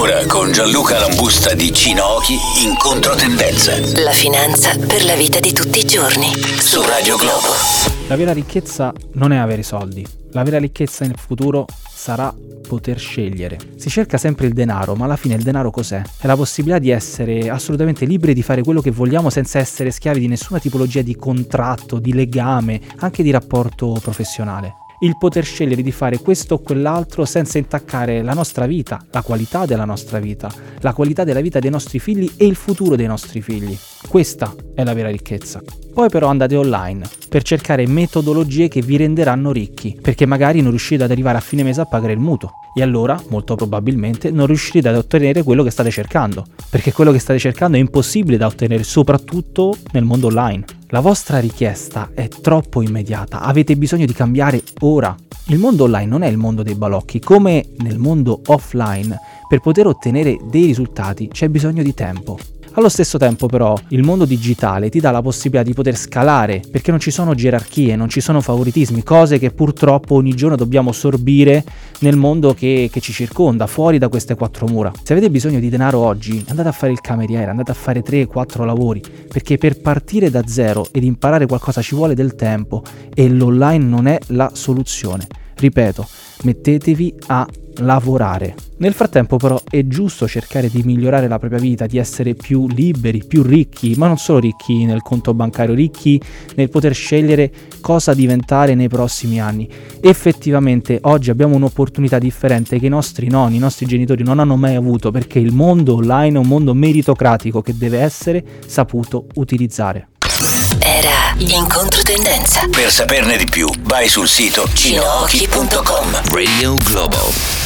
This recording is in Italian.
Ora con Gianluca Lambusta di Cinochi in controtendenza. La finanza per la vita di tutti i giorni. Su Radio Globo. La vera ricchezza non è avere soldi. La vera ricchezza nel futuro sarà poter scegliere. Si cerca sempre il denaro, ma alla fine il denaro cos'è? È la possibilità di essere assolutamente liberi di fare quello che vogliamo senza essere schiavi di nessuna tipologia di contratto, di legame, anche di rapporto professionale il poter scegliere di fare questo o quell'altro senza intaccare la nostra vita, la qualità della nostra vita, la qualità della vita dei nostri figli e il futuro dei nostri figli. Questa è la vera ricchezza. Poi però andate online per cercare metodologie che vi renderanno ricchi, perché magari non riuscite ad arrivare a fine mese a pagare il mutuo e allora, molto probabilmente, non riuscirete ad ottenere quello che state cercando, perché quello che state cercando è impossibile da ottenere, soprattutto nel mondo online. La vostra richiesta è troppo immediata, avete bisogno di cambiare ora. Il mondo online non è il mondo dei balocchi, come nel mondo offline, per poter ottenere dei risultati c'è bisogno di tempo. Allo stesso tempo però il mondo digitale ti dà la possibilità di poter scalare perché non ci sono gerarchie, non ci sono favoritismi, cose che purtroppo ogni giorno dobbiamo sorbire nel mondo che, che ci circonda, fuori da queste quattro mura. Se avete bisogno di denaro oggi, andate a fare il cameriere, andate a fare 3-4 lavori, perché per partire da zero ed imparare qualcosa ci vuole del tempo e l'online non è la soluzione. Ripeto, mettetevi a lavorare. Nel frattempo però è giusto cercare di migliorare la propria vita, di essere più liberi, più ricchi, ma non solo ricchi nel conto bancario, ricchi nel poter scegliere cosa diventare nei prossimi anni. Effettivamente oggi abbiamo un'opportunità differente che i nostri nonni, i nostri genitori non hanno mai avuto perché il mondo online è un mondo meritocratico che deve essere saputo utilizzare. Era in controtendenza. Per saperne di più, vai sul sito cinochi.com. Radio Globo.